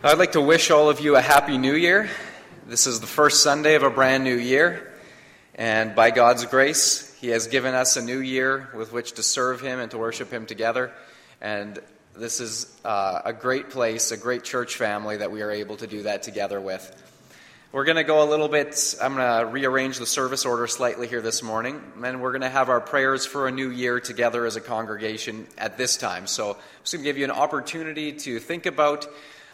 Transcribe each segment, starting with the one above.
I'd like to wish all of you a happy new year. This is the first Sunday of a brand new year, and by God's grace, He has given us a new year with which to serve Him and to worship Him together. And this is uh, a great place, a great church family that we are able to do that together with. We're going to go a little bit, I'm going to rearrange the service order slightly here this morning, and we're going to have our prayers for a new year together as a congregation at this time. So I'm just going to give you an opportunity to think about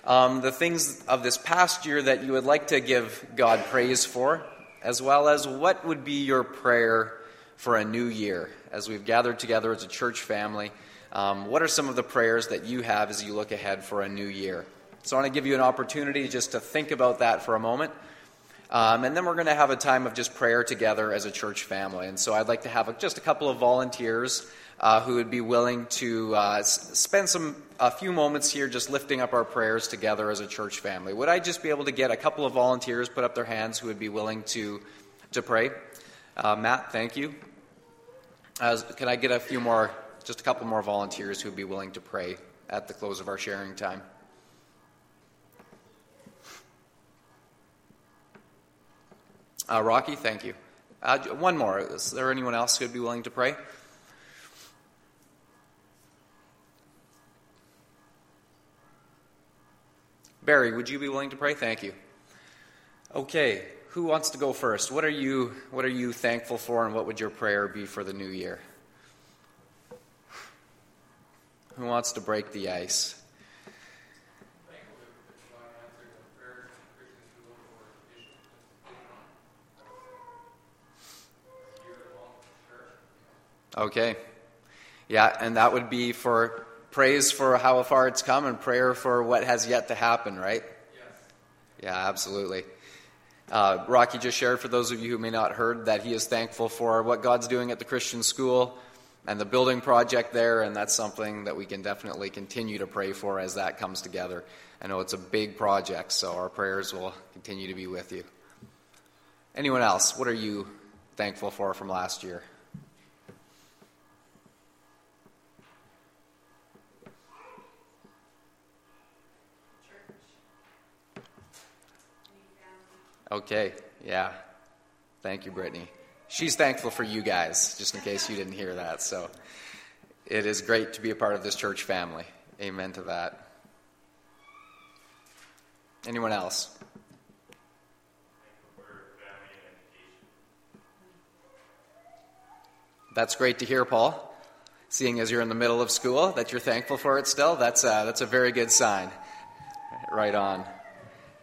um, the things of this past year that you would like to give God praise for, as well as what would be your prayer for a new year as we've gathered together as a church family. Um, what are some of the prayers that you have as you look ahead for a new year? So I want to give you an opportunity just to think about that for a moment. Um, and then we're going to have a time of just prayer together as a church family. And so I'd like to have a, just a couple of volunteers uh, who would be willing to uh, spend some a few moments here just lifting up our prayers together as a church family. Would I just be able to get a couple of volunteers put up their hands who would be willing to to pray? Uh, Matt, thank you. can I get a few more, just a couple more volunteers who would be willing to pray at the close of our sharing time? Uh, Rocky, thank you. Uh, one more. Is there anyone else who would be willing to pray? Barry, would you be willing to pray? Thank you. Okay, who wants to go first? What are you what are you thankful for and what would your prayer be for the new year? Who wants to break the ice? Okay. Yeah, and that would be for praise for how far it's come and prayer for what has yet to happen, right? Yes. Yeah, absolutely. Uh, Rocky just shared for those of you who may not heard that he is thankful for what God's doing at the Christian school and the building project there, and that's something that we can definitely continue to pray for as that comes together. I know it's a big project, so our prayers will continue to be with you. Anyone else? What are you thankful for from last year? Okay, yeah. Thank you, Brittany. She's thankful for you guys, just in case you didn't hear that. So it is great to be a part of this church family. Amen to that. Anyone else? That's great to hear, Paul. Seeing as you're in the middle of school, that you're thankful for it still, that's a, that's a very good sign. Right on.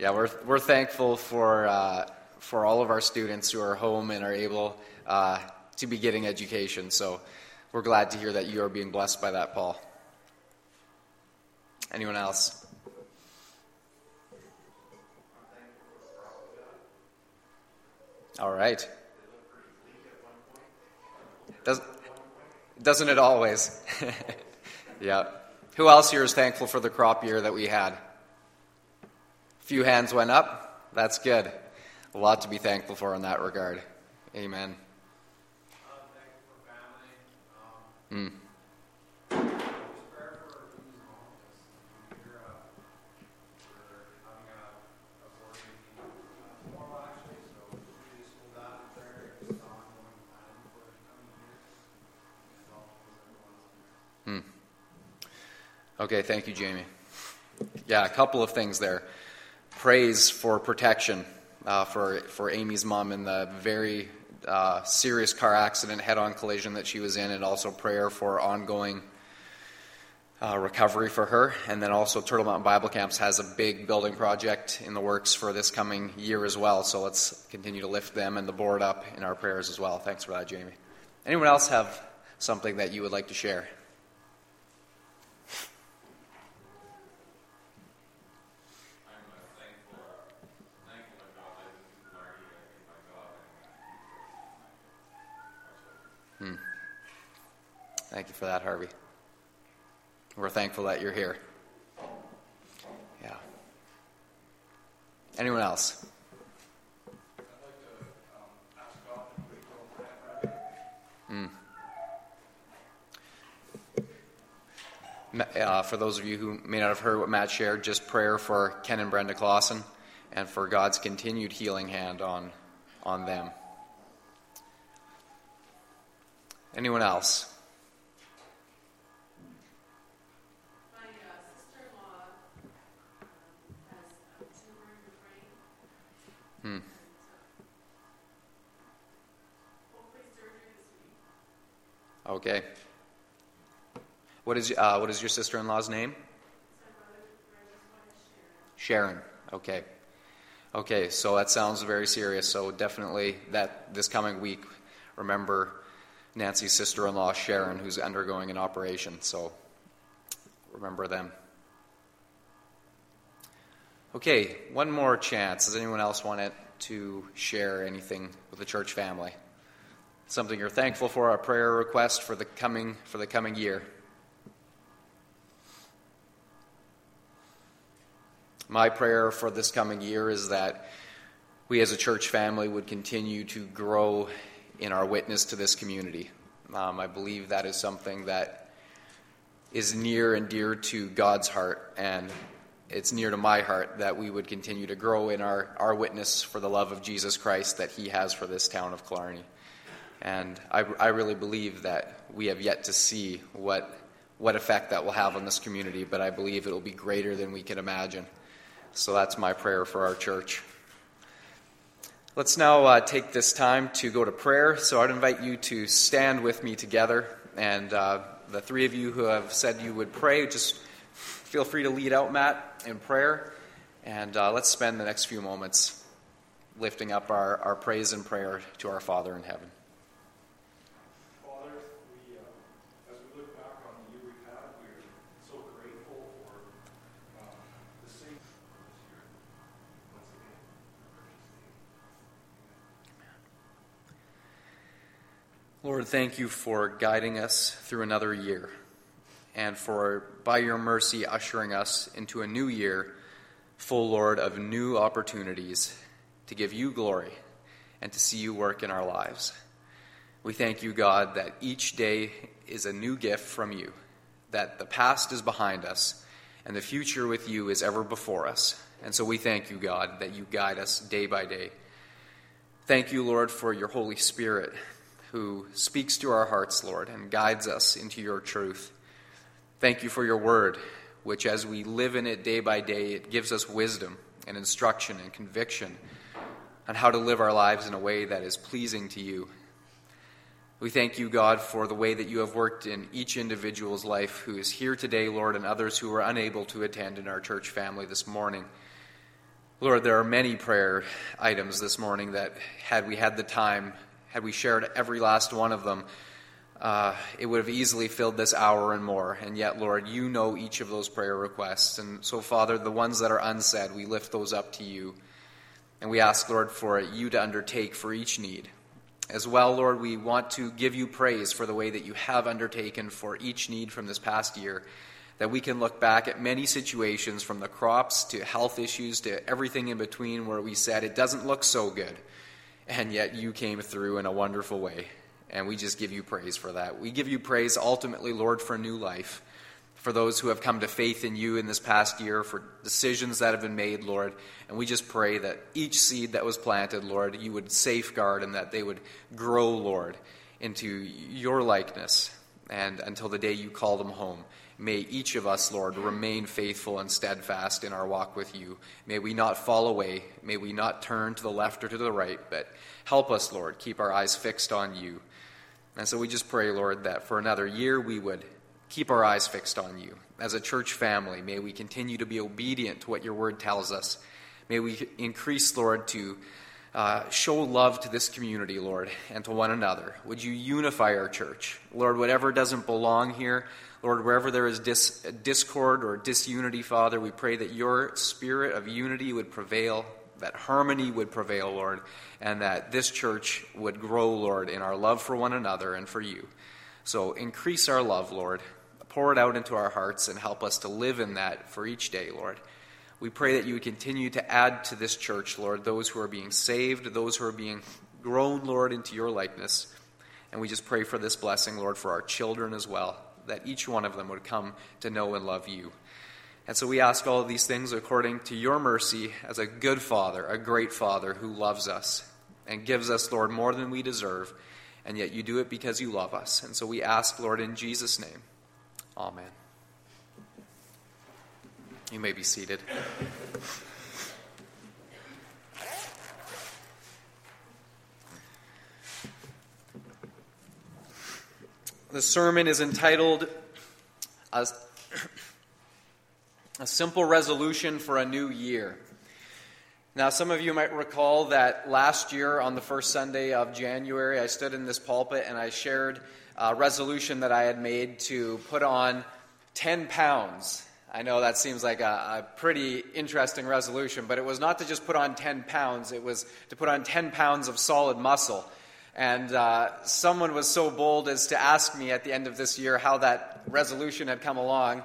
Yeah, we're, we're thankful for, uh, for all of our students who are home and are able uh, to be getting education. So we're glad to hear that you are being blessed by that, Paul. Anyone else? All right. Does, doesn't it always? yeah. Who else here is thankful for the crop year that we had? Few hands went up. That's good. A lot to be thankful for in that regard. Amen. Mm. Okay, thank you, Jamie. Yeah, a couple of things there praise for protection uh, for, for Amy's mom in the very uh, serious car accident, head on collision that she was in, and also prayer for ongoing uh, recovery for her. And then also, Turtle Mountain Bible Camps has a big building project in the works for this coming year as well. So let's continue to lift them and the board up in our prayers as well. Thanks for that, Jamie. Anyone else have something that you would like to share? Thank you for that, Harvey. We're thankful that you're here. Yeah. Anyone else? Mm. Uh, for those of you who may not have heard what Matt shared, just prayer for Ken and Brenda Clausen and for God's continued healing hand on, on them. Anyone else? Okay. What is, uh, what is your sister in law's name? Sharon. Okay. Okay, so that sounds very serious. So definitely that this coming week, remember Nancy's sister in law, Sharon, who's undergoing an operation. So remember them. Okay, one more chance. Does anyone else want to share anything with the church family? Something you're thankful for, a prayer request for the coming for the coming year. My prayer for this coming year is that we as a church family would continue to grow in our witness to this community. Um, I believe that is something that is near and dear to God's heart, and it's near to my heart that we would continue to grow in our, our witness for the love of Jesus Christ that He has for this town of Killarney. And I, I really believe that we have yet to see what, what effect that will have on this community, but I believe it will be greater than we can imagine. So that's my prayer for our church. Let's now uh, take this time to go to prayer. So I'd invite you to stand with me together. And uh, the three of you who have said you would pray, just feel free to lead out Matt in prayer. And uh, let's spend the next few moments lifting up our, our praise and prayer to our Father in heaven. Lord, thank you for guiding us through another year and for, by your mercy, ushering us into a new year full, Lord, of new opportunities to give you glory and to see you work in our lives. We thank you, God, that each day is a new gift from you, that the past is behind us, and the future with you is ever before us. And so we thank you, God, that you guide us day by day. Thank you, Lord, for your Holy Spirit who speaks to our hearts, Lord, and guides us into your truth. Thank you for your word, which as we live in it day by day, it gives us wisdom and instruction and conviction on how to live our lives in a way that is pleasing to you. We thank you, God, for the way that you have worked in each individual's life who is here today, Lord, and others who are unable to attend in our church family this morning. Lord, there are many prayer items this morning that, had we had the time, had we shared every last one of them, uh, it would have easily filled this hour and more. And yet, Lord, you know each of those prayer requests. And so, Father, the ones that are unsaid, we lift those up to you. And we ask, Lord, for you to undertake for each need. As well, Lord, we want to give you praise for the way that you have undertaken for each need from this past year. That we can look back at many situations from the crops to health issues to everything in between where we said it doesn't look so good and yet you came through in a wonderful way. And we just give you praise for that. We give you praise ultimately, Lord, for a new life, for those who have come to faith in you in this past year, for decisions that have been made, Lord. And we just pray that each seed that was planted, Lord, you would safeguard and that they would grow, Lord, into your likeness and until the day you call them home. May each of us, Lord, remain faithful and steadfast in our walk with you. May we not fall away. May we not turn to the left or to the right, but help us, Lord, keep our eyes fixed on you. And so we just pray, Lord, that for another year we would keep our eyes fixed on you. As a church family, may we continue to be obedient to what your word tells us. May we increase, Lord, to uh, show love to this community, Lord, and to one another. Would you unify our church? Lord, whatever doesn't belong here, Lord, wherever there is dis- discord or disunity, Father, we pray that your spirit of unity would prevail, that harmony would prevail, Lord, and that this church would grow, Lord, in our love for one another and for you. So increase our love, Lord. Pour it out into our hearts and help us to live in that for each day, Lord. We pray that you would continue to add to this church, Lord, those who are being saved, those who are being grown, Lord, into your likeness. And we just pray for this blessing, Lord, for our children as well that each one of them would come to know and love you. And so we ask all of these things according to your mercy as a good Father, a great Father who loves us and gives us, Lord, more than we deserve, and yet you do it because you love us. And so we ask, Lord, in Jesus' name. Amen. You may be seated. The sermon is entitled a, a, Simple Resolution for a New Year. Now, some of you might recall that last year on the first Sunday of January, I stood in this pulpit and I shared a resolution that I had made to put on 10 pounds. I know that seems like a, a pretty interesting resolution, but it was not to just put on 10 pounds, it was to put on 10 pounds of solid muscle. And uh, someone was so bold as to ask me at the end of this year how that resolution had come along.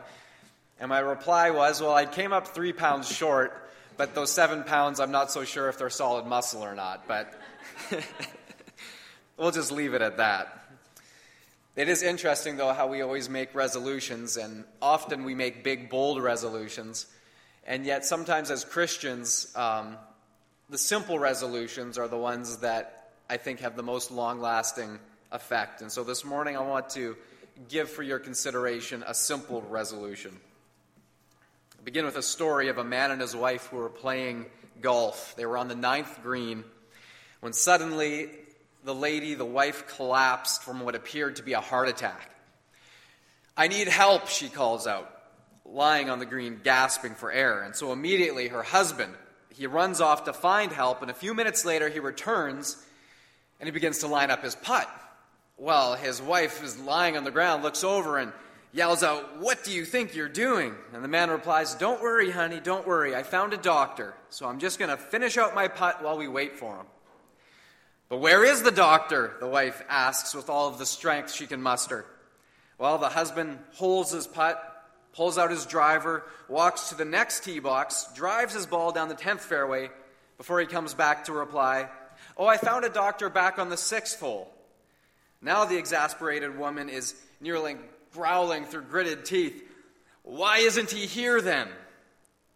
And my reply was, well, I came up three pounds short, but those seven pounds, I'm not so sure if they're solid muscle or not. But we'll just leave it at that. It is interesting, though, how we always make resolutions, and often we make big, bold resolutions. And yet, sometimes as Christians, um, the simple resolutions are the ones that I think, have the most long lasting effect. And so this morning I want to give for your consideration a simple resolution. I begin with a story of a man and his wife who were playing golf. They were on the ninth green when suddenly the lady, the wife, collapsed from what appeared to be a heart attack. I need help, she calls out, lying on the green, gasping for air. And so immediately her husband, he runs off to find help, and a few minutes later he returns and he begins to line up his putt. Well, his wife is lying on the ground, looks over, and yells out, What do you think you're doing? And the man replies, Don't worry, honey, don't worry. I found a doctor, so I'm just going to finish out my putt while we wait for him. But where is the doctor? The wife asks with all of the strength she can muster. Well, the husband holds his putt, pulls out his driver, walks to the next tee box, drives his ball down the 10th fairway before he comes back to reply, Oh, I found a doctor back on the sixth hole. Now the exasperated woman is nearly growling through gritted teeth. Why isn't he here then?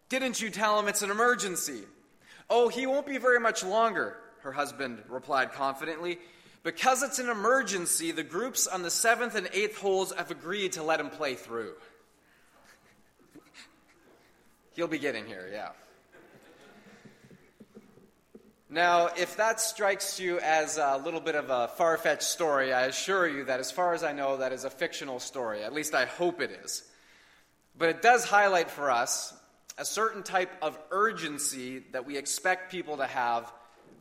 Didn't you tell him it's an emergency? Oh, he won't be very much longer, her husband replied confidently. Because it's an emergency, the groups on the seventh and eighth holes have agreed to let him play through. He'll be getting here, yeah. Now, if that strikes you as a little bit of a far fetched story, I assure you that as far as I know, that is a fictional story. At least I hope it is. But it does highlight for us a certain type of urgency that we expect people to have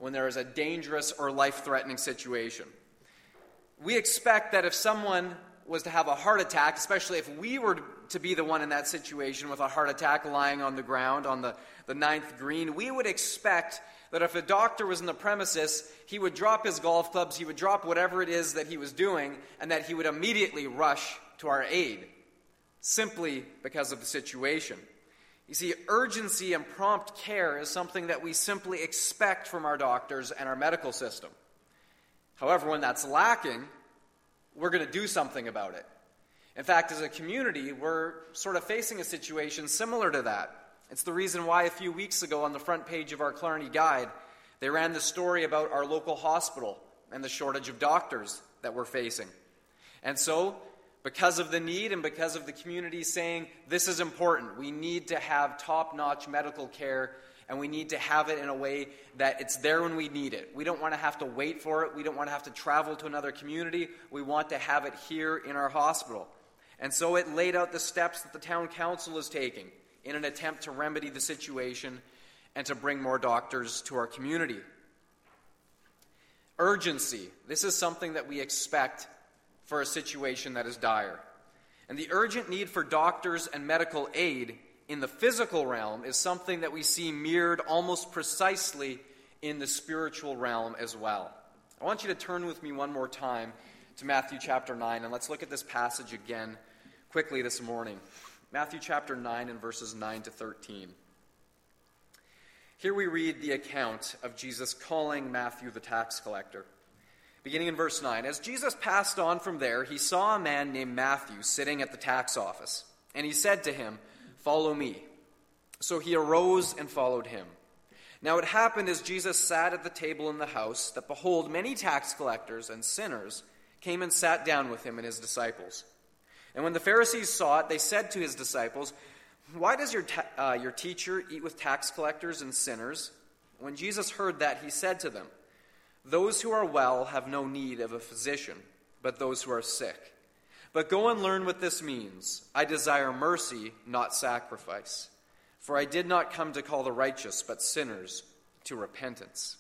when there is a dangerous or life threatening situation. We expect that if someone was to have a heart attack, especially if we were to be the one in that situation with a heart attack lying on the ground on the, the ninth green, we would expect that if a doctor was in the premises, he would drop his golf clubs, he would drop whatever it is that he was doing, and that he would immediately rush to our aid, simply because of the situation. You see, urgency and prompt care is something that we simply expect from our doctors and our medical system. However, when that's lacking, we're going to do something about it. In fact, as a community, we're sort of facing a situation similar to that. It's the reason why a few weeks ago on the front page of our Killarney Guide, they ran the story about our local hospital and the shortage of doctors that we're facing. And so, because of the need and because of the community saying this is important, we need to have top notch medical care and we need to have it in a way that it's there when we need it. We don't want to have to wait for it. We don't want to have to travel to another community. We want to have it here in our hospital. And so it laid out the steps that the town council is taking in an attempt to remedy the situation and to bring more doctors to our community. Urgency. This is something that we expect for a situation that is dire. And the urgent need for doctors and medical aid in the physical realm is something that we see mirrored almost precisely in the spiritual realm as well. I want you to turn with me one more time to Matthew chapter 9, and let's look at this passage again quickly this morning. Matthew chapter 9 and verses 9 to 13. Here we read the account of Jesus calling Matthew the tax collector. Beginning in verse 9. As Jesus passed on from there, he saw a man named Matthew sitting at the tax office, and he said to him, Follow me. So he arose and followed him. Now it happened as Jesus sat at the table in the house that, behold, many tax collectors and sinners came and sat down with him and his disciples. And when the Pharisees saw it, they said to his disciples, Why does your, ta- uh, your teacher eat with tax collectors and sinners? When Jesus heard that, he said to them, Those who are well have no need of a physician, but those who are sick. But go and learn what this means. I desire mercy, not sacrifice. For I did not come to call the righteous, but sinners to repentance.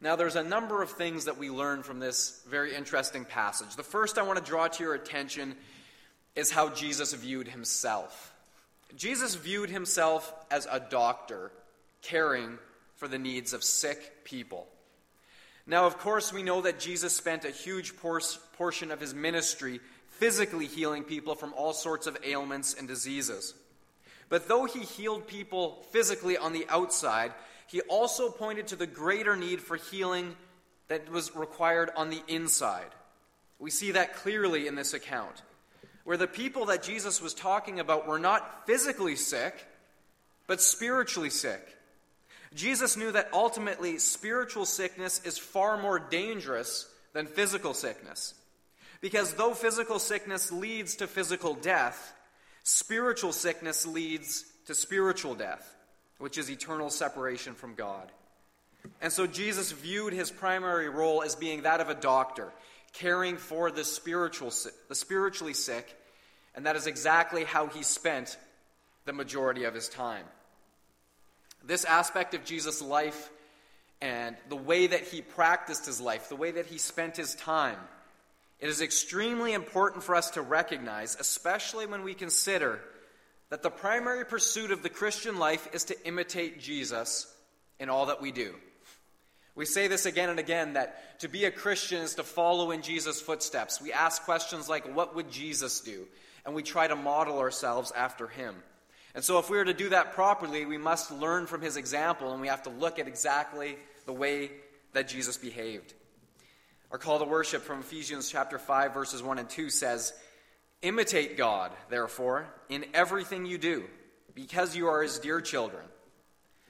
Now, there's a number of things that we learn from this very interesting passage. The first I want to draw to your attention is how Jesus viewed himself. Jesus viewed himself as a doctor caring for the needs of sick people. Now, of course, we know that Jesus spent a huge portion of his ministry physically healing people from all sorts of ailments and diseases. But though he healed people physically on the outside, he also pointed to the greater need for healing that was required on the inside. We see that clearly in this account, where the people that Jesus was talking about were not physically sick, but spiritually sick. Jesus knew that ultimately spiritual sickness is far more dangerous than physical sickness. Because though physical sickness leads to physical death, Spiritual sickness leads to spiritual death, which is eternal separation from God. And so Jesus viewed his primary role as being that of a doctor, caring for the spiritual the spiritually sick, and that is exactly how he spent the majority of his time. This aspect of Jesus' life and the way that he practiced his life, the way that he spent his time, it is extremely important for us to recognize, especially when we consider that the primary pursuit of the Christian life is to imitate Jesus in all that we do. We say this again and again that to be a Christian is to follow in Jesus' footsteps. We ask questions like, What would Jesus do? And we try to model ourselves after him. And so, if we are to do that properly, we must learn from his example and we have to look at exactly the way that Jesus behaved. Our call to worship from Ephesians chapter 5 verses 1 and 2 says, "Imitate God, therefore, in everything you do, because you are his dear children.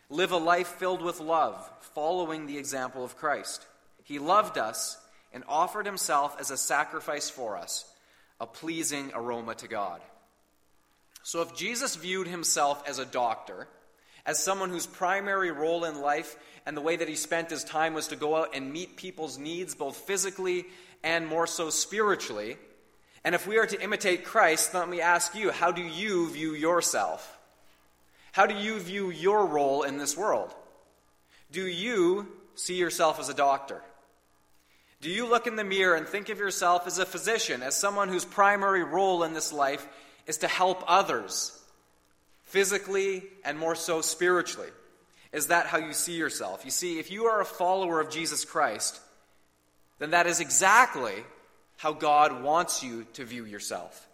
Live a life filled with love, following the example of Christ. He loved us and offered himself as a sacrifice for us, a pleasing aroma to God." So if Jesus viewed himself as a doctor, as someone whose primary role in life and the way that he spent his time was to go out and meet people's needs, both physically and more so spiritually. And if we are to imitate Christ, let me ask you how do you view yourself? How do you view your role in this world? Do you see yourself as a doctor? Do you look in the mirror and think of yourself as a physician, as someone whose primary role in this life is to help others, physically and more so spiritually? Is that how you see yourself? You see, if you are a follower of Jesus Christ, then that is exactly how God wants you to view yourself.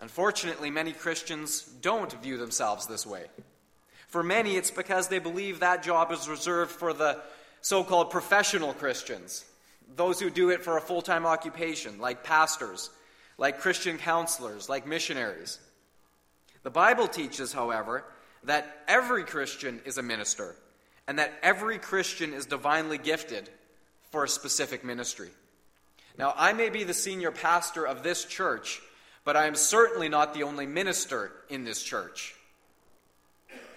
Unfortunately, many Christians don't view themselves this way. For many, it's because they believe that job is reserved for the so called professional Christians, those who do it for a full time occupation, like pastors, like Christian counselors, like missionaries. The Bible teaches, however, that every Christian is a minister and that every Christian is divinely gifted for a specific ministry. Now, I may be the senior pastor of this church, but I am certainly not the only minister in this church.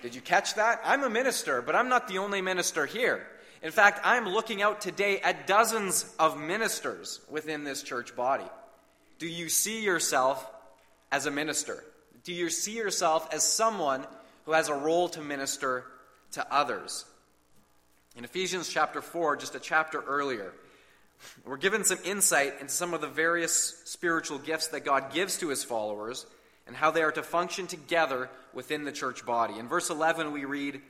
Did you catch that? I'm a minister, but I'm not the only minister here. In fact, I'm looking out today at dozens of ministers within this church body. Do you see yourself as a minister? Do you see yourself as someone who has a role to minister to others. In Ephesians chapter 4, just a chapter earlier, we're given some insight into some of the various spiritual gifts that God gives to his followers and how they are to function together within the church body. In verse 11, we read,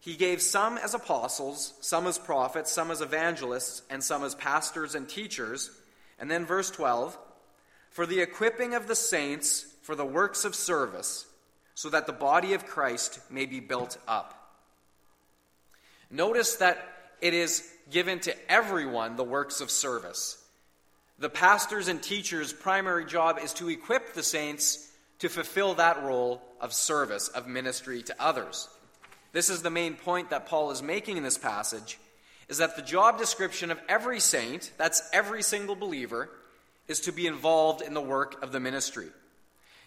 He gave some as apostles, some as prophets, some as evangelists, and some as pastors and teachers. And then verse 12, For the equipping of the saints for the works of service so that the body of Christ may be built up. Notice that it is given to everyone the works of service. The pastor's and teacher's primary job is to equip the saints to fulfill that role of service, of ministry to others. This is the main point that Paul is making in this passage is that the job description of every saint, that's every single believer, is to be involved in the work of the ministry.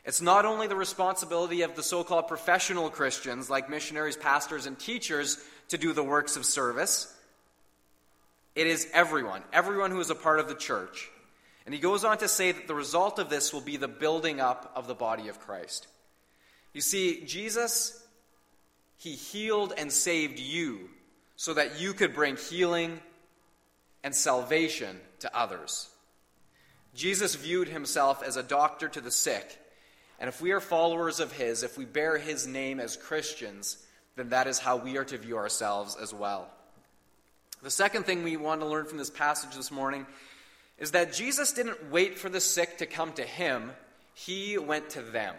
It's not only the responsibility of the so called professional Christians, like missionaries, pastors, and teachers, to do the works of service. It is everyone, everyone who is a part of the church. And he goes on to say that the result of this will be the building up of the body of Christ. You see, Jesus, he healed and saved you so that you could bring healing and salvation to others. Jesus viewed himself as a doctor to the sick. And if we are followers of his, if we bear his name as Christians, then that is how we are to view ourselves as well. The second thing we want to learn from this passage this morning is that Jesus didn't wait for the sick to come to him, he went to them.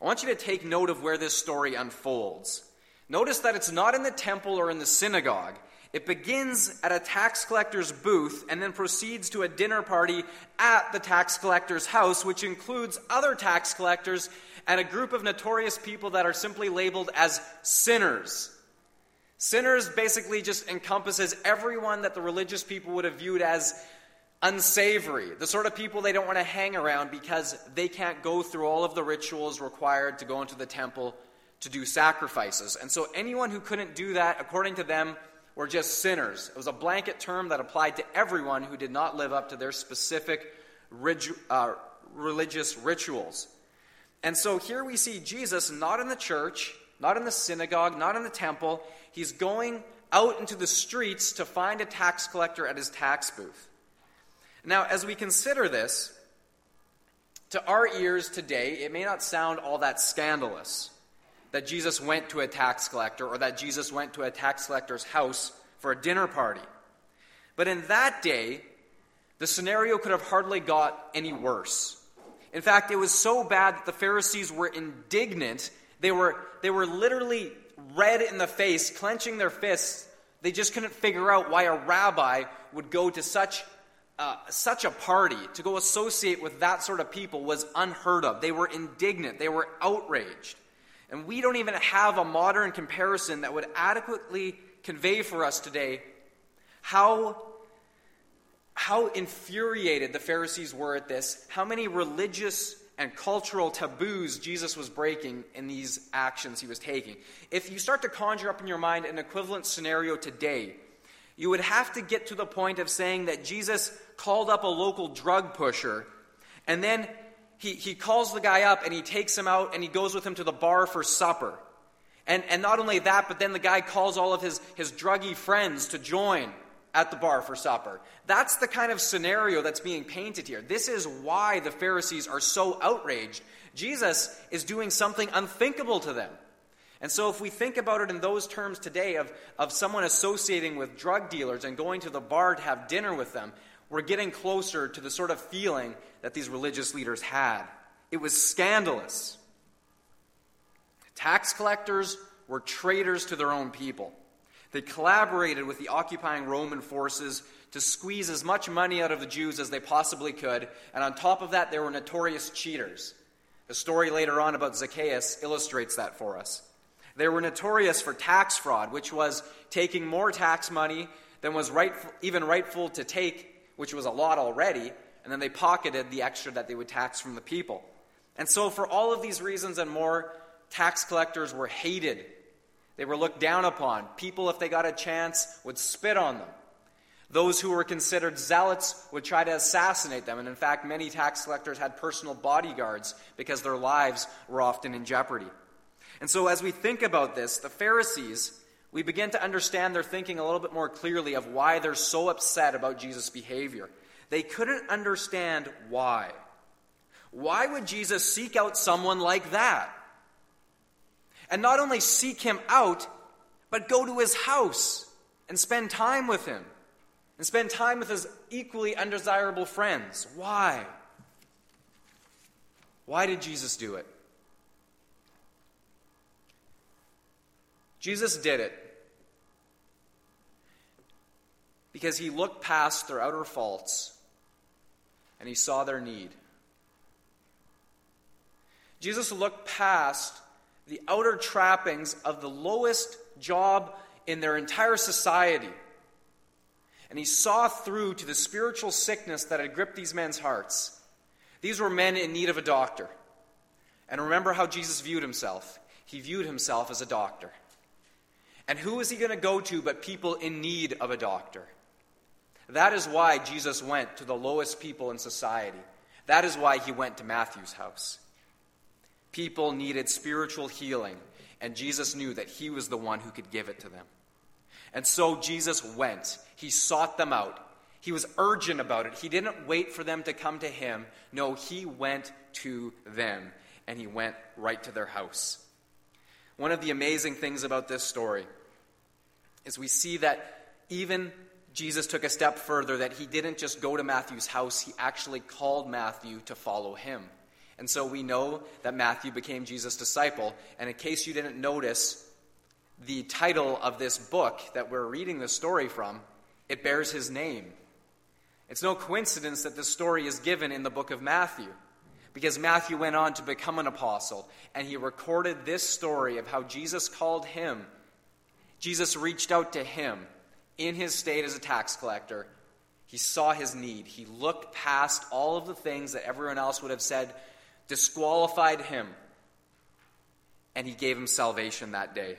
I want you to take note of where this story unfolds. Notice that it's not in the temple or in the synagogue. It begins at a tax collector's booth and then proceeds to a dinner party at the tax collector's house, which includes other tax collectors and a group of notorious people that are simply labeled as sinners. Sinners basically just encompasses everyone that the religious people would have viewed as unsavory, the sort of people they don't want to hang around because they can't go through all of the rituals required to go into the temple to do sacrifices. And so anyone who couldn't do that, according to them, were just sinners. It was a blanket term that applied to everyone who did not live up to their specific uh, religious rituals. And so here we see Jesus not in the church, not in the synagogue, not in the temple. He's going out into the streets to find a tax collector at his tax booth. Now, as we consider this, to our ears today, it may not sound all that scandalous that Jesus went to a tax collector or that Jesus went to a tax collector's house for a dinner party. But in that day, the scenario could have hardly got any worse. In fact, it was so bad that the Pharisees were indignant. They were, they were literally red in the face, clenching their fists. They just couldn't figure out why a rabbi would go to such uh, such a party, to go associate with that sort of people, was unheard of. They were indignant, they were outraged. And we don't even have a modern comparison that would adequately convey for us today how, how infuriated the Pharisees were at this, how many religious and cultural taboos Jesus was breaking in these actions he was taking. If you start to conjure up in your mind an equivalent scenario today, you would have to get to the point of saying that Jesus called up a local drug pusher, and then he, he calls the guy up and he takes him out and he goes with him to the bar for supper. And, and not only that, but then the guy calls all of his, his druggy friends to join at the bar for supper. That's the kind of scenario that's being painted here. This is why the Pharisees are so outraged. Jesus is doing something unthinkable to them. And so, if we think about it in those terms today of, of someone associating with drug dealers and going to the bar to have dinner with them, we're getting closer to the sort of feeling that these religious leaders had. It was scandalous. Tax collectors were traitors to their own people. They collaborated with the occupying Roman forces to squeeze as much money out of the Jews as they possibly could, and on top of that, they were notorious cheaters. The story later on about Zacchaeus illustrates that for us. They were notorious for tax fraud, which was taking more tax money than was rightful, even rightful to take which was a lot already, and then they pocketed the extra that they would tax from the people. And so, for all of these reasons and more, tax collectors were hated. They were looked down upon. People, if they got a chance, would spit on them. Those who were considered zealots would try to assassinate them. And in fact, many tax collectors had personal bodyguards because their lives were often in jeopardy. And so, as we think about this, the Pharisees we begin to understand their thinking a little bit more clearly of why they're so upset about Jesus' behavior. They couldn't understand why. Why would Jesus seek out someone like that? And not only seek him out, but go to his house and spend time with him and spend time with his equally undesirable friends. Why? Why did Jesus do it? Jesus did it because he looked past their outer faults and he saw their need. Jesus looked past the outer trappings of the lowest job in their entire society. And he saw through to the spiritual sickness that had gripped these men's hearts. These were men in need of a doctor. And remember how Jesus viewed himself. He viewed himself as a doctor. And who is he going to go to but people in need of a doctor? That is why Jesus went to the lowest people in society. That is why he went to Matthew's house. People needed spiritual healing, and Jesus knew that he was the one who could give it to them. And so Jesus went. He sought them out. He was urgent about it. He didn't wait for them to come to him. No, he went to them, and he went right to their house. One of the amazing things about this story is we see that even Jesus took a step further, that he didn't just go to Matthew's house, he actually called Matthew to follow him. And so we know that Matthew became Jesus' disciple. And in case you didn't notice, the title of this book that we're reading the story from, it bears his name. It's no coincidence that this story is given in the book of Matthew because Matthew went on to become an apostle, and he recorded this story of how Jesus called him. Jesus reached out to him in his state as a tax collector. He saw his need. He looked past all of the things that everyone else would have said disqualified him, and he gave him salvation that day.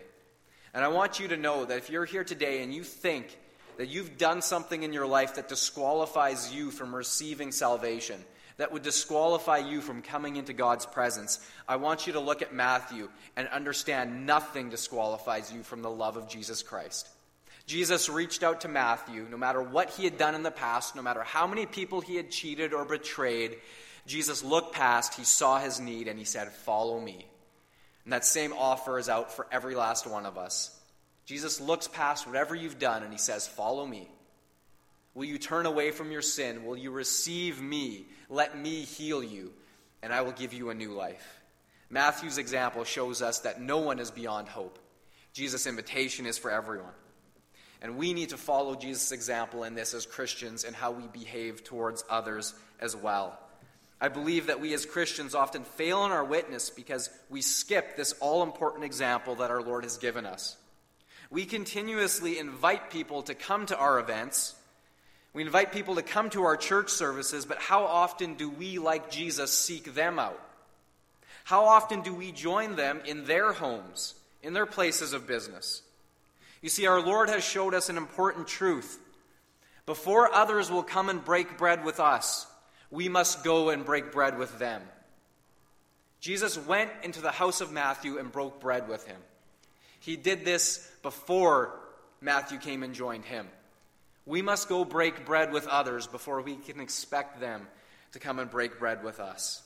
And I want you to know that if you're here today and you think that you've done something in your life that disqualifies you from receiving salvation, that would disqualify you from coming into God's presence, I want you to look at Matthew and understand nothing disqualifies you from the love of Jesus Christ. Jesus reached out to Matthew, no matter what he had done in the past, no matter how many people he had cheated or betrayed. Jesus looked past, he saw his need, and he said, Follow me. And that same offer is out for every last one of us. Jesus looks past whatever you've done and he says, Follow me. Will you turn away from your sin? Will you receive me? Let me heal you, and I will give you a new life. Matthew's example shows us that no one is beyond hope. Jesus' invitation is for everyone. And we need to follow Jesus' example in this as Christians and how we behave towards others as well. I believe that we as Christians often fail in our witness because we skip this all important example that our Lord has given us. We continuously invite people to come to our events we invite people to come to our church services, but how often do we, like Jesus, seek them out? How often do we join them in their homes, in their places of business? You see, our Lord has showed us an important truth. Before others will come and break bread with us, we must go and break bread with them. Jesus went into the house of Matthew and broke bread with him. He did this before Matthew came and joined him. We must go break bread with others before we can expect them to come and break bread with us.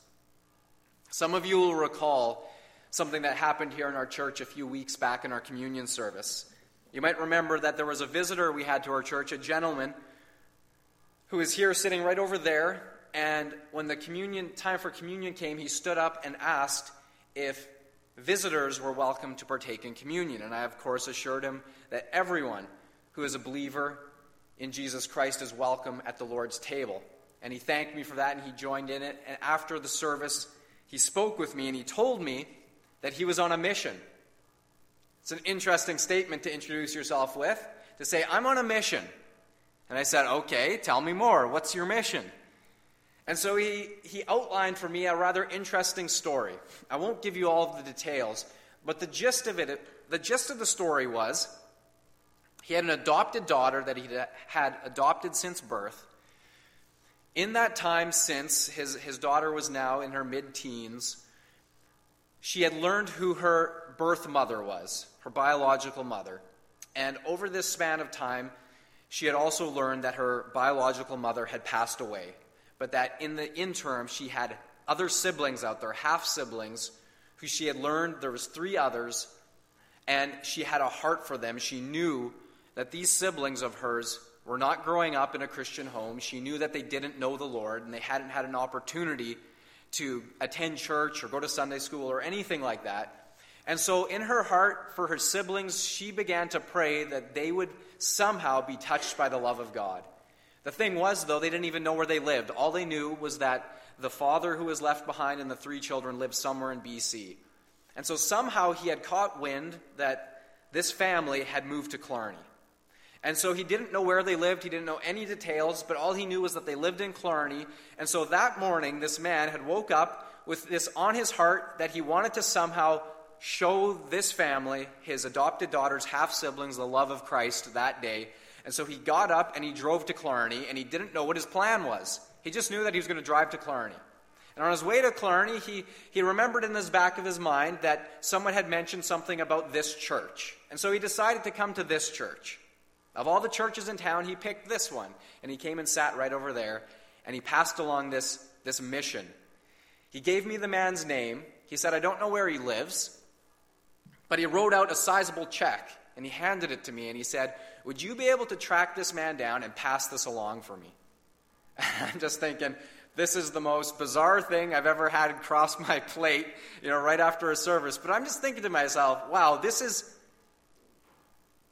Some of you will recall something that happened here in our church a few weeks back in our communion service. You might remember that there was a visitor we had to our church, a gentleman who is here sitting right over there. And when the communion time for communion came, he stood up and asked if visitors were welcome to partake in communion. And I, of course, assured him that everyone who is a believer in Jesus Christ is welcome at the Lord's table. And he thanked me for that and he joined in it. And after the service, he spoke with me and he told me that he was on a mission. It's an interesting statement to introduce yourself with, to say, I'm on a mission. And I said, Okay, tell me more. What's your mission? And so he, he outlined for me a rather interesting story. I won't give you all of the details, but the gist of it, the gist of the story was he had an adopted daughter that he uh, had adopted since birth. In that time since, his, his daughter was now in her mid teens, she had learned who her birth mother was, her biological mother. And over this span of time, she had also learned that her biological mother had passed away, but that in the interim, she had other siblings out there, half siblings, who she had learned there was three others, and she had a heart for them. She knew that these siblings of hers were not growing up in a Christian home. She knew that they didn't know the Lord and they hadn't had an opportunity to attend church or go to Sunday school or anything like that. And so, in her heart for her siblings, she began to pray that they would somehow be touched by the love of God. The thing was, though, they didn't even know where they lived. All they knew was that the father who was left behind and the three children lived somewhere in BC. And so somehow he had caught wind that this family had moved to Killarney. And so he didn't know where they lived, he didn't know any details, but all he knew was that they lived in Killarney. And so that morning, this man had woke up with this on his heart that he wanted to somehow show this family, his adopted daughter's half siblings, the love of Christ that day. And so he got up and he drove to Killarney, and he didn't know what his plan was. He just knew that he was going to drive to Killarney. And on his way to Killarney, he, he remembered in the back of his mind that someone had mentioned something about this church. And so he decided to come to this church. Of all the churches in town, he picked this one. And he came and sat right over there, and he passed along this, this mission. He gave me the man's name. He said, I don't know where he lives, but he wrote out a sizable check and he handed it to me and he said, Would you be able to track this man down and pass this along for me? I'm just thinking, this is the most bizarre thing I've ever had cross my plate, you know, right after a service. But I'm just thinking to myself, wow, this is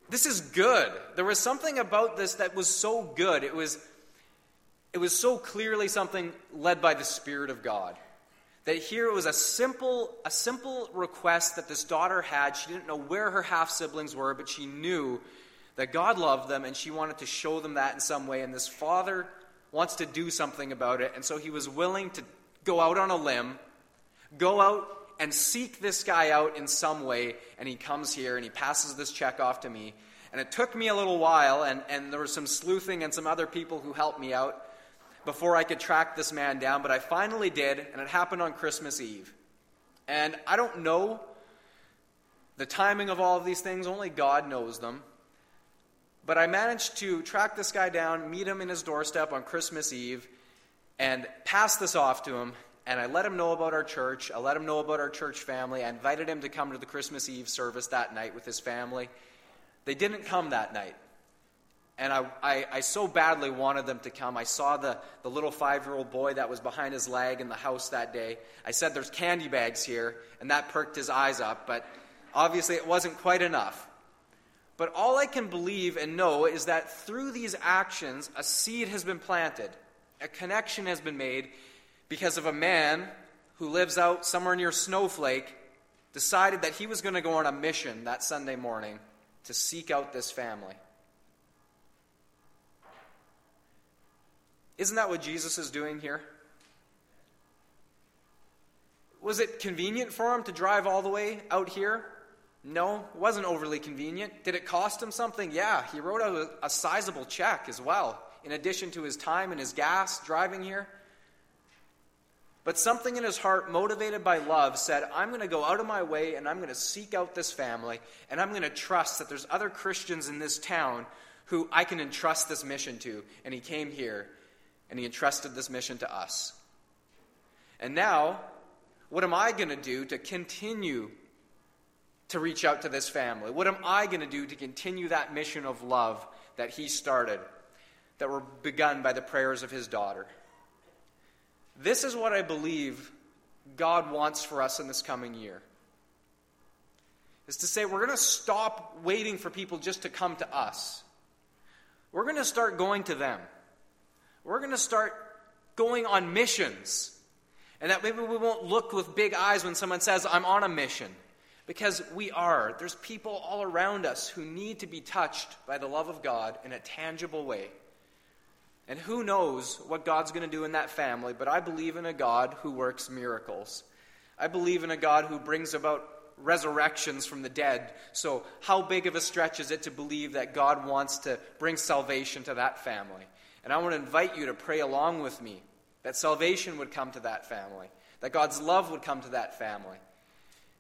this is good. There was something about this that was so good. It was it was so clearly something led by the Spirit of God that here it was a simple, a simple request that this daughter had. She didn't know where her half siblings were, but she knew that God loved them and she wanted to show them that in some way. And this father wants to do something about it. And so he was willing to go out on a limb, go out and seek this guy out in some way. And he comes here and he passes this check off to me. And it took me a little while, and, and there was some sleuthing and some other people who helped me out before I could track this man down, but I finally did, and it happened on Christmas Eve. And I don't know the timing of all of these things, only God knows them. But I managed to track this guy down, meet him in his doorstep on Christmas Eve, and pass this off to him. And I let him know about our church. I let him know about our church family. I invited him to come to the Christmas Eve service that night with his family. They didn't come that night. And I, I, I, so badly wanted them to come. I saw the, the little five year old boy that was behind his leg in the house that day. I said, There's candy bags here, and that perked his eyes up, but obviously it wasn't quite enough. But all I can believe and know is that through these actions, a seed has been planted, a connection has been made because of a man who lives out somewhere near Snowflake decided that he was going to go on a mission that Sunday morning to seek out this family. Isn't that what Jesus is doing here? Was it convenient for him to drive all the way out here? No, it wasn't overly convenient. Did it cost him something? Yeah, he wrote out a, a sizable check as well, in addition to his time and his gas driving here. But something in his heart, motivated by love, said, I'm going to go out of my way and I'm going to seek out this family, and I'm going to trust that there's other Christians in this town who I can entrust this mission to. And he came here and he entrusted this mission to us. And now, what am I going to do to continue to reach out to this family? What am I going to do to continue that mission of love that he started, that were begun by the prayers of his daughter? This is what I believe God wants for us in this coming year. Is to say, we're going to stop waiting for people just to come to us. We're going to start going to them. We're going to start going on missions. And that maybe we won't look with big eyes when someone says, I'm on a mission. Because we are. There's people all around us who need to be touched by the love of God in a tangible way. And who knows what God's going to do in that family, but I believe in a God who works miracles. I believe in a God who brings about resurrections from the dead. So, how big of a stretch is it to believe that God wants to bring salvation to that family? And I want to invite you to pray along with me that salvation would come to that family, that God's love would come to that family.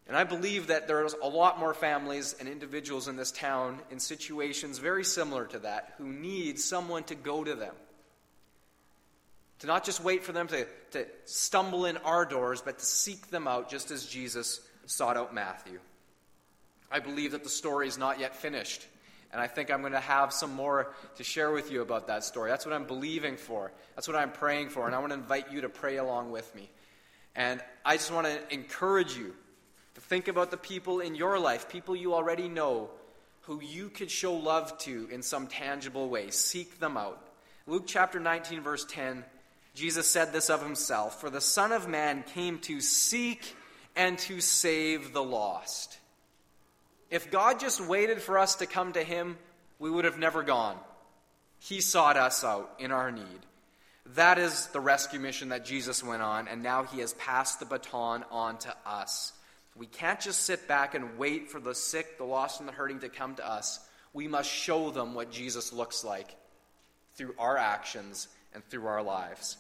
And I believe that there's a lot more families and individuals in this town in situations very similar to that who need someone to go to them. To not just wait for them to, to stumble in our doors, but to seek them out just as Jesus sought out Matthew. I believe that the story is not yet finished. And I think I'm going to have some more to share with you about that story. That's what I'm believing for. That's what I'm praying for. And I want to invite you to pray along with me. And I just want to encourage you To think about the people in your life, people you already know, who you could show love to in some tangible way. Seek them out. Luke chapter 19, verse 10, Jesus said this of himself For the Son of Man came to seek and to save the lost. If God just waited for us to come to him, we would have never gone. He sought us out in our need. That is the rescue mission that Jesus went on, and now he has passed the baton on to us. We can't just sit back and wait for the sick, the lost, and the hurting to come to us. We must show them what Jesus looks like through our actions and through our lives.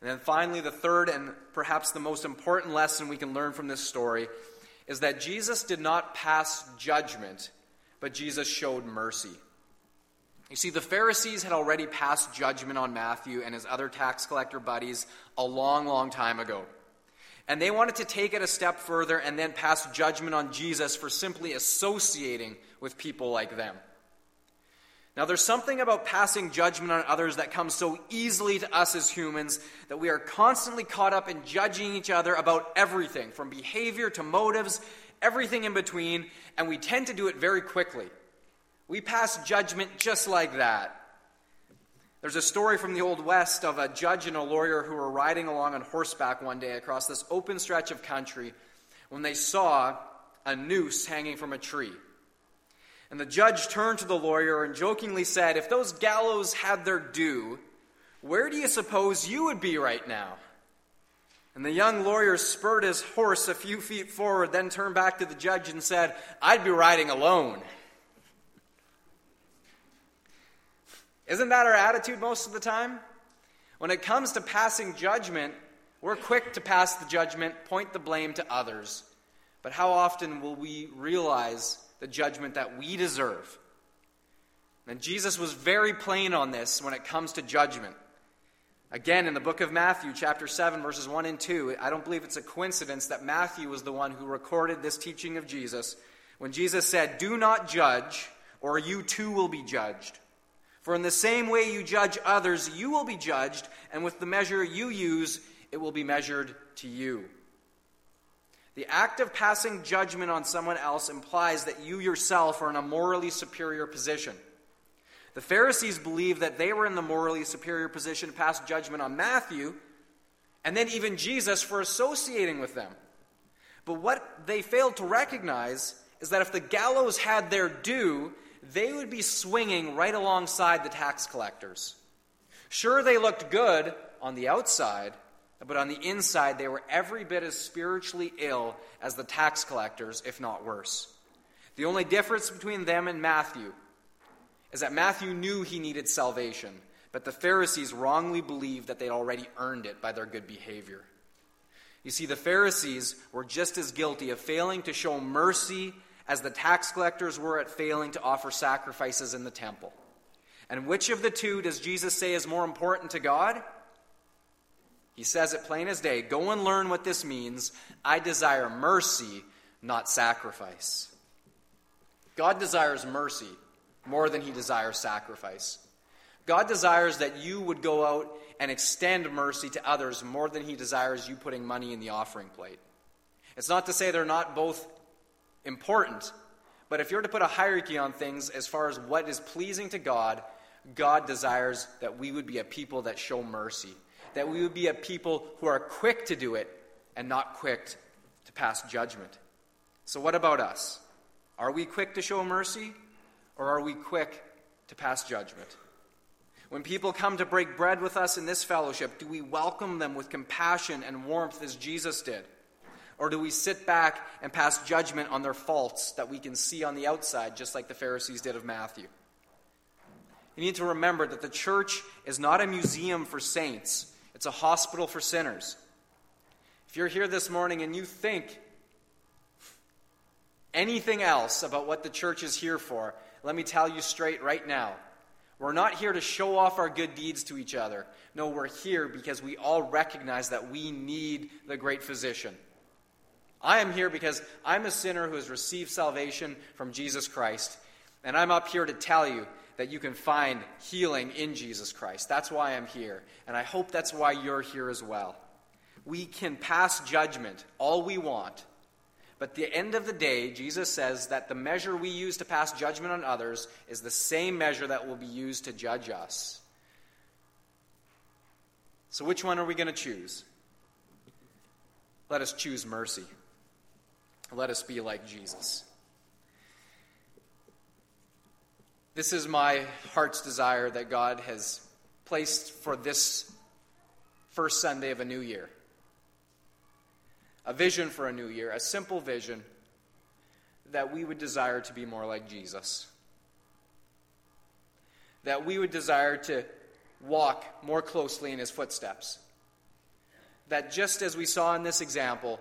And then finally, the third and perhaps the most important lesson we can learn from this story is that Jesus did not pass judgment, but Jesus showed mercy. You see, the Pharisees had already passed judgment on Matthew and his other tax collector buddies a long, long time ago. And they wanted to take it a step further and then pass judgment on Jesus for simply associating with people like them. Now, there's something about passing judgment on others that comes so easily to us as humans that we are constantly caught up in judging each other about everything, from behavior to motives, everything in between, and we tend to do it very quickly. We pass judgment just like that. There's a story from the Old West of a judge and a lawyer who were riding along on horseback one day across this open stretch of country when they saw a noose hanging from a tree. And the judge turned to the lawyer and jokingly said, If those gallows had their due, where do you suppose you would be right now? And the young lawyer spurred his horse a few feet forward, then turned back to the judge and said, I'd be riding alone. Isn't that our attitude most of the time? When it comes to passing judgment, we're quick to pass the judgment, point the blame to others. But how often will we realize the judgment that we deserve. And Jesus was very plain on this when it comes to judgment. Again, in the book of Matthew, chapter 7, verses 1 and 2, I don't believe it's a coincidence that Matthew was the one who recorded this teaching of Jesus when Jesus said, Do not judge, or you too will be judged. For in the same way you judge others, you will be judged, and with the measure you use, it will be measured to you. The act of passing judgment on someone else implies that you yourself are in a morally superior position. The Pharisees believed that they were in the morally superior position to pass judgment on Matthew, and then even Jesus for associating with them. But what they failed to recognize is that if the gallows had their due, they would be swinging right alongside the tax collectors. Sure, they looked good on the outside, but on the inside, they were every bit as spiritually ill as the tax collectors, if not worse. The only difference between them and Matthew is that Matthew knew he needed salvation, but the Pharisees wrongly believed that they'd already earned it by their good behavior. You see, the Pharisees were just as guilty of failing to show mercy as the tax collectors were at failing to offer sacrifices in the temple. And which of the two does Jesus say is more important to God? He says it plain as day Go and learn what this means. I desire mercy, not sacrifice. God desires mercy more than he desires sacrifice. God desires that you would go out and extend mercy to others more than he desires you putting money in the offering plate. It's not to say they're not both important, but if you're to put a hierarchy on things as far as what is pleasing to God, God desires that we would be a people that show mercy that we would be a people who are quick to do it and not quick to pass judgment. So, what about us? Are we quick to show mercy or are we quick to pass judgment? When people come to break bread with us in this fellowship, do we welcome them with compassion and warmth as Jesus did? Or do we sit back and pass judgment on their faults that we can see on the outside, just like the Pharisees did of Matthew? You need to remember that the church is not a museum for saints, it's a hospital for sinners. If you're here this morning and you think anything else about what the church is here for, let me tell you straight right now. We're not here to show off our good deeds to each other. No, we're here because we all recognize that we need the great physician. I am here because I'm a sinner who has received salvation from Jesus Christ, and I'm up here to tell you that you can find healing in Jesus Christ. That's why I'm here, and I hope that's why you're here as well. We can pass judgment all we want, But the end of the day, Jesus says that the measure we use to pass judgment on others is the same measure that will be used to judge us. So, which one are we going to choose? Let us choose mercy. Let us be like Jesus. This is my heart's desire that God has placed for this first Sunday of a new year. A vision for a new year, a simple vision that we would desire to be more like Jesus. That we would desire to walk more closely in his footsteps. That just as we saw in this example,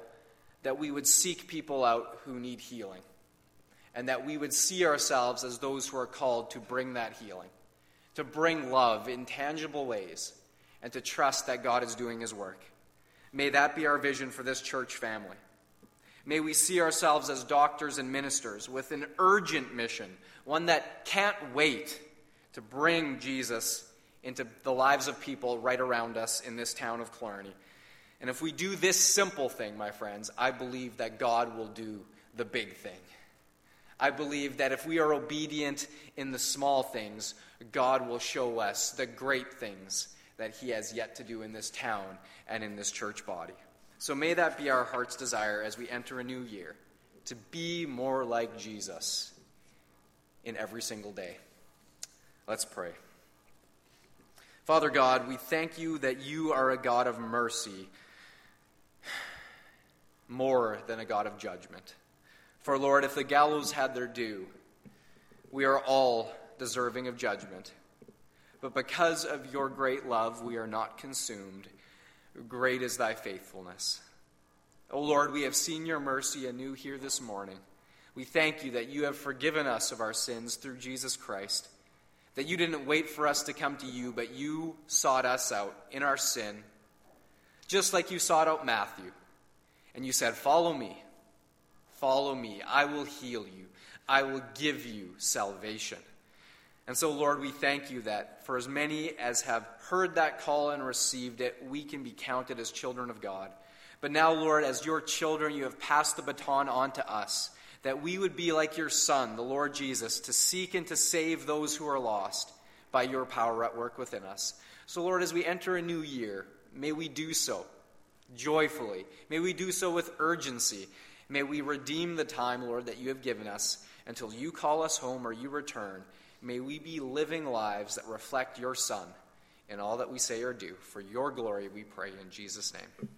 that we would seek people out who need healing and that we would see ourselves as those who are called to bring that healing, to bring love in tangible ways, and to trust that God is doing His work. May that be our vision for this church family. May we see ourselves as doctors and ministers with an urgent mission, one that can't wait to bring Jesus into the lives of people right around us in this town of Killarney. And if we do this simple thing, my friends, I believe that God will do the big thing. I believe that if we are obedient in the small things, God will show us the great things that He has yet to do in this town and in this church body. So may that be our heart's desire as we enter a new year to be more like Jesus in every single day. Let's pray. Father God, we thank you that you are a God of mercy more than a God of judgment. For, Lord, if the gallows had their due, we are all deserving of judgment. But because of your great love, we are not consumed. Great is thy faithfulness. O Lord, we have seen your mercy anew here this morning. We thank you that you have forgiven us of our sins through Jesus Christ, that you didn't wait for us to come to you, but you sought us out in our sin, just like you sought out Matthew. And you said, Follow me. Follow me. I will heal you. I will give you salvation. And so, Lord, we thank you that for as many as have heard that call and received it, we can be counted as children of God. But now, Lord, as your children, you have passed the baton on to us, that we would be like your Son, the Lord Jesus, to seek and to save those who are lost by your power at work within us. So, Lord, as we enter a new year, may we do so joyfully. May we do so with urgency. May we redeem the time, Lord, that you have given us until you call us home or you return. May we be living lives that reflect your Son in all that we say or do. For your glory, we pray in Jesus' name.